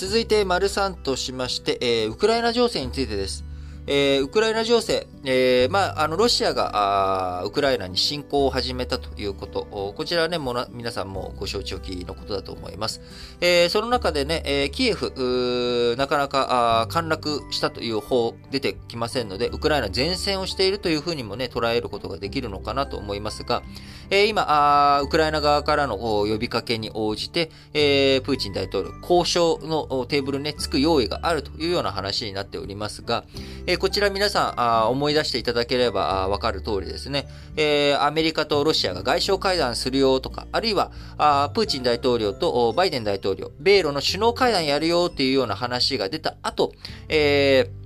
続いて、丸3としまして、えー、ウクライナ情勢についてです。えー、ウクライナ情勢、えー、まあ、あの、ロシアが、ウクライナに侵攻を始めたということ、こちらはね、もな皆さんもご承知おきのことだと思います。えー、その中でね、えー、キエフ、なかなか陥落したという方出てきませんので、ウクライナ前線をしているというふうにもね、捉えることができるのかなと思いますが、えー、今あ、ウクライナ側からの呼びかけに応じて、えー、プーチン大統領、交渉のテーブルにね、つく用意があるというような話になっておりますが、え、こちら皆さんあ思い出していただければわかる通りですね、え、アメリカとロシアが外相会談するよとか、あるいはあプーチン大統領とバイデン大統領、米ロの首脳会談やるよっていうような話が出た後、えー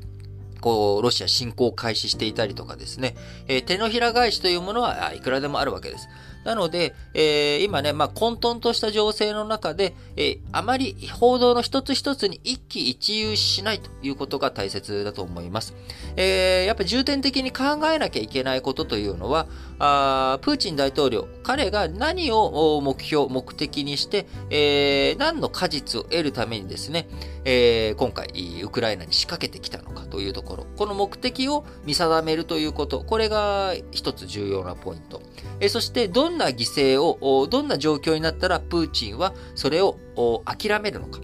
こう、ロシア侵攻を開始していたりとかですね、えー、手のひら返しというものはいくらでもあるわけです。なので、えー、今ね、まあ、混沌とした情勢の中で、えー、あまり報道の一つ一つに一喜一憂しないということが大切だと思います。えー、やっぱり重点的に考えなきゃいけないことというのは、あプーチン大統領、彼が何を目標、目的にして、えー、何の果実を得るためにですね、えー、今回、ウクライナに仕掛けてきたのかというところ、この目的を見定めるということ、これが一つ重要なポイント。えー、そして、どんな犠牲を、どんな状況になったら、プーチンはそれを諦めるのか。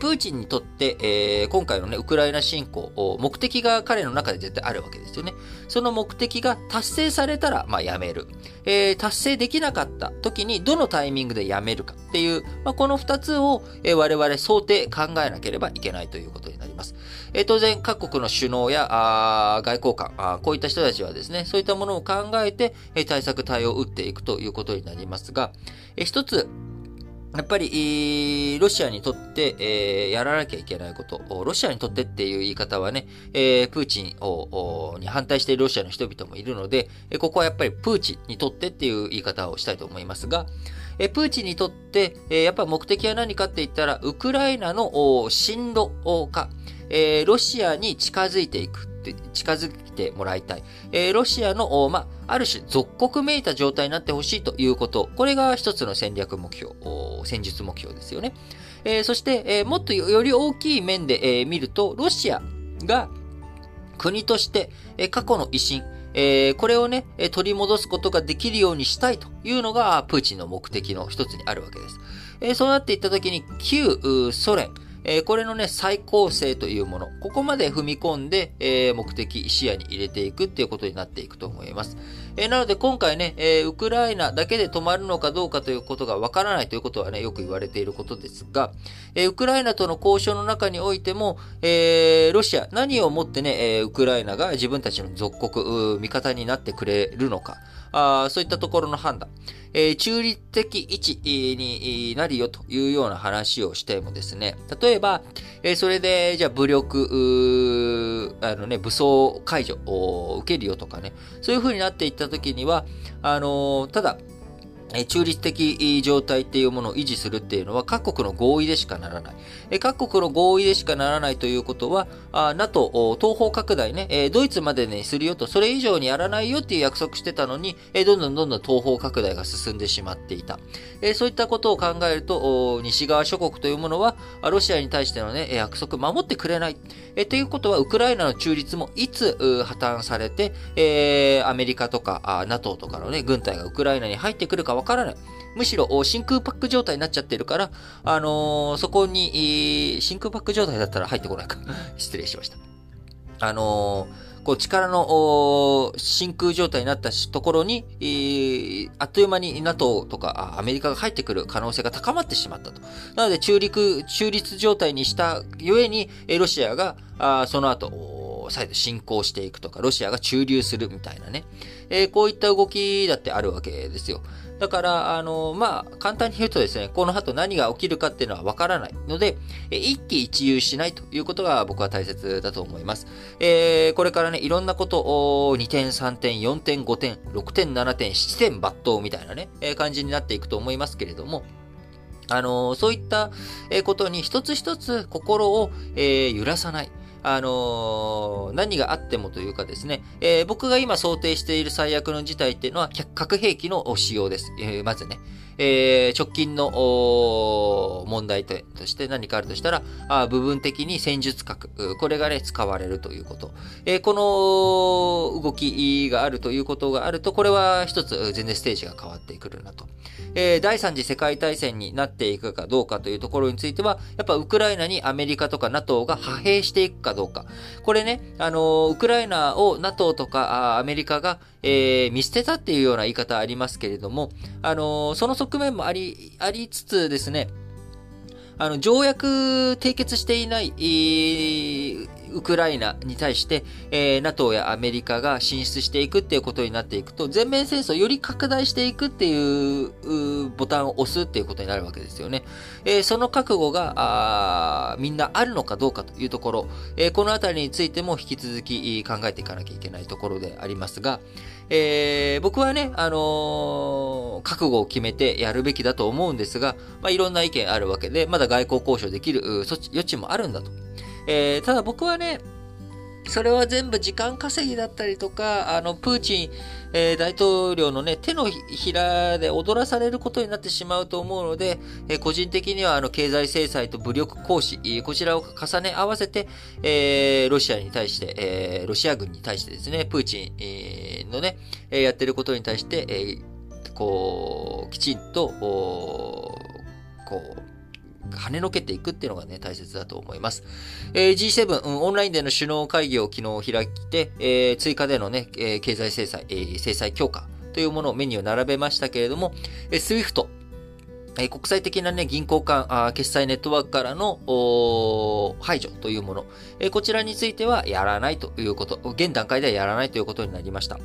プーチンにとって、えー、今回のね、ウクライナ侵攻、目的が彼の中で絶対あるわけですよね。その目的が達成されたら、まあ、やめる。えー、達成できなかった時に、どのタイミングでやめるかっていう、まあ、この二つを、えー、我々想定考えなければいけないということになります。えー、当然、各国の首脳やあ外交官あ、こういった人たちはですね、そういったものを考えて、対策対応を打っていくということになりますが、えー、一つ、やっぱり、ロシアにとって、えー、やらなきゃいけないこと、ロシアにとってっていう言い方はね、えー、プーチンをに反対しているロシアの人々もいるので、ここはやっぱりプーチンにとってっていう言い方をしたいと思いますが、えプーチンにとって、えやっぱり目的は何かって言ったら、ウクライナの進路化、えロシアに近づいていく。近づいてもらいたい。えー、ロシアの、まある種属国めいた状態になってほしいということ。これが一つの戦略目標、戦術目標ですよね。えー、そして、えー、もっとより大きい面で、えー、見ると、ロシアが国として、え過去の威信、えー、これをね、取り戻すことができるようにしたいというのが、プーチンの目的の一つにあるわけです。えー、そうなっていったときに、旧ソ連、え、これのね、再構成というもの、ここまで踏み込んで、え、目的、視野に入れていくっていうことになっていくと思います。え、なので今回ね、えウクライナだけで止まるのかどうかということがわからないということはね、よく言われていることですが、えウクライナとの交渉の中においても、えロシア、何をもってね、えウクライナが自分たちの属国、味方になってくれるのか、あそういったところの判断。えー、中立的位置になるよというような話をしてもですね、例えば、えー、それで、じゃあ武力、あのね、武装解除を受けるよとかね、そういう風になっていった時には、あのー、ただ、中立的状態っていうものを維持するっていうのは各国の合意でしかならない。各国の合意でしかならないということは、NATO 東方拡大ね、ドイツまでにするよと、それ以上にやらないよっていう約束してたのに、どんどんどんどん東方拡大が進んでしまっていた。そういったことを考えると、西側諸国というものは、ロシアに対してのね、約束守ってくれない。ということは、ウクライナの中立もいつ破綻されて、アメリカとか NATO とかのね、軍隊がウクライナに入ってくるか分わからない。むしろ真空パック状態になっちゃってるから、あのー、そこに、真空パック状態だったら入ってこないか。失礼しました。あのー、こう力の真空状態になったところに、えー、あっという間に NATO とかアメリカが入ってくる可能性が高まってしまったと。なので中立、中立状態にしたゆえに、ロシアがあその後、再度侵攻していくとか、ロシアが駐留するみたいなね、えー、こういった動きだってあるわけですよ。だから、あの、まあ、簡単に言うとですね、この後何が起きるかっていうのはわからないので、え一喜一憂しないということが僕は大切だと思います。えー、これからね、いろんなことを2点、3点、4点、5点、6点、7点、7点抜刀みたいなね、えー、感じになっていくと思いますけれども、あのそういったことに一つ一つ心を、えー、揺らさない。あのー、何があってもというかですね、えー、僕が今想定している最悪の事態っていうのは核兵器の使用です。えー、まずね。えー、直近の問題として何かあるとしたら、あ部分的に戦術核、これがね、使われるということ。えー、この動きがあるということがあると、これは一つ全然ステージが変わってくるなと。えー、第三次世界大戦になっていくかどうかというところについては、やっぱウクライナにアメリカとか NATO が派兵していくかどうか。これね、あのウクライナを NATO とかアメリカが、えー、見捨てたっていうような言い方ありますけれども、あのその側面もあり、ありつつですね、あの、条約締結していない、えー、ウクライナに対して、えー、NATO やアメリカが進出していくっていうことになっていくと、全面戦争より拡大していくっていうボタンを押すっていうことになるわけですよね。えー、その覚悟があみんなあるのかどうかというところ、えー、このあたりについても引き続き考えていかなきゃいけないところでありますが、えー、僕はね、あのー、覚悟を決めてやるべきだと思うんですが、まあ、いろんな意見あるわけで、まだ外交交渉できる余地もあるんだと。えー、ただ僕はね、それは全部時間稼ぎだったりとか、あの、プーチン、えー、大統領のね、手のひらで踊らされることになってしまうと思うので、えー、個人的にはあの、経済制裁と武力行使、こちらを重ね合わせて、えー、ロシアに対して、えー、ロシア軍に対してですね、プーチン、えー、のね、えー、やってることに対して、えー、こう、きちんと、こう、跳ねのけていくっていうのがね、大切だと思います。えー、G7、うん、オンラインでの首脳会議を昨日開いて、えー、追加でのね、えー、経済制裁、えー、制裁強化というものをメニューを並べましたけれども、えー、SWIFT、え国際的なね、銀行間あ、決済ネットワークからの排除というもの、えこちらについてはやらないということ、現段階ではやらないということになりました。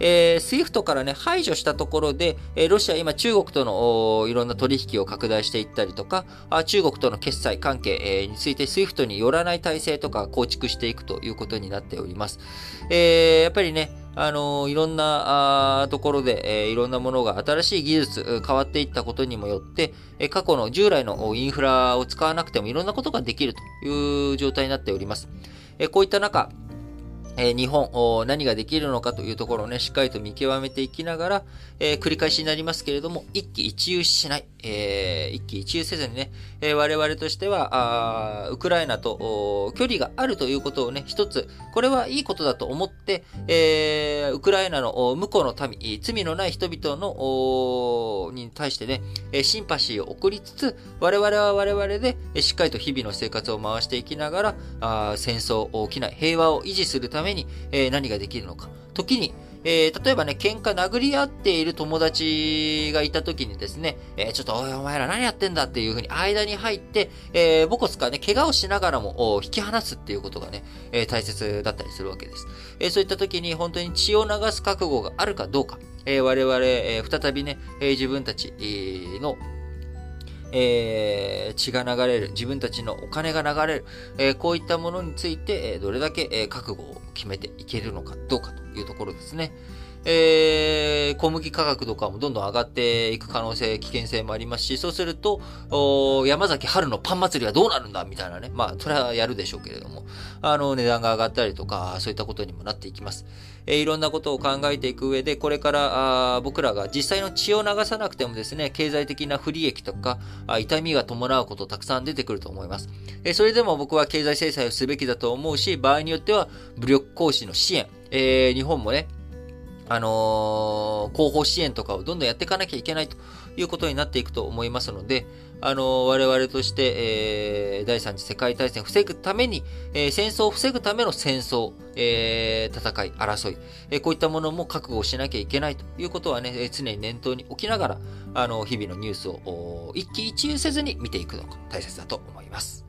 えー、SWIFT からね、排除したところで、えロシア今中国とのいろんな取引を拡大していったりとか、あ中国との決済関係、え、について SWIFT によらない体制とか構築していくということになっております。えー、やっぱりね、あのいろんなところで、え、いろんなものが新しい技術、変わっていったことにもよって、え過去の従来のインフラを使わなくてもいろんなことができるという状態になっております。えこういった中、え日本、何ができるのかというところをね、しっかりと見極めていきながら、えー、繰り返しになりますけれども、一喜一憂しない、えー、一喜一憂せずにね、えー、我々としては、あウクライナと距離があるということをね、一つ、これはいいことだと思って、え、ウクライナの向こうの民、罪のない人々の、に対してね、シンパシーを送りつつ、我々は我々で、しっかりと日々の生活を回していきながら、あ戦争を起きない、平和を維持するために、えー、何ができるのか。時に、えー、例えばね、喧嘩殴り合っている友達がいた時にですね、えー、ちょっとおいお前ら何やってんだっていう風に間に入って、えー、ボコスかね、怪我をしながらも引き離すっていうことがね、えー、大切だったりするわけです。え、そういった時に本当に血を流す覚悟があるかどうか、え、我々、え、再びね、え、自分たちのえー、血が流れる、自分たちのお金が流れる、えー、こういったものについて、え、どれだけ、え覚悟を決めていけるのかどうかというところですね。えー、小麦価格とかもどんどん上がっていく可能性、危険性もありますし、そうすると、山崎春のパン祭りはどうなるんだみたいなね。まあ、それはやるでしょうけれども、あの、値段が上がったりとか、そういったことにもなっていきます。えー、いろんなことを考えていく上で、これからあ僕らが実際の血を流さなくてもですね、経済的な不利益とか、あ痛みが伴うことたくさん出てくると思います。えー、それでも僕は経済制裁をすべきだと思うし、場合によっては武力行使の支援、えー、日本もね、あのー、後方支援とかをどんどんやっていかなきゃいけないということになっていくと思いますので、あのー、我々として、えー、第三次世界大戦を防ぐために、えー、戦争を防ぐための戦争、えー、戦い、争い、えー、こういったものも覚悟しなきゃいけないということはね、常に念頭に置きながら、あの、日々のニュースを一喜一憂せずに見ていくのが大切だと思います。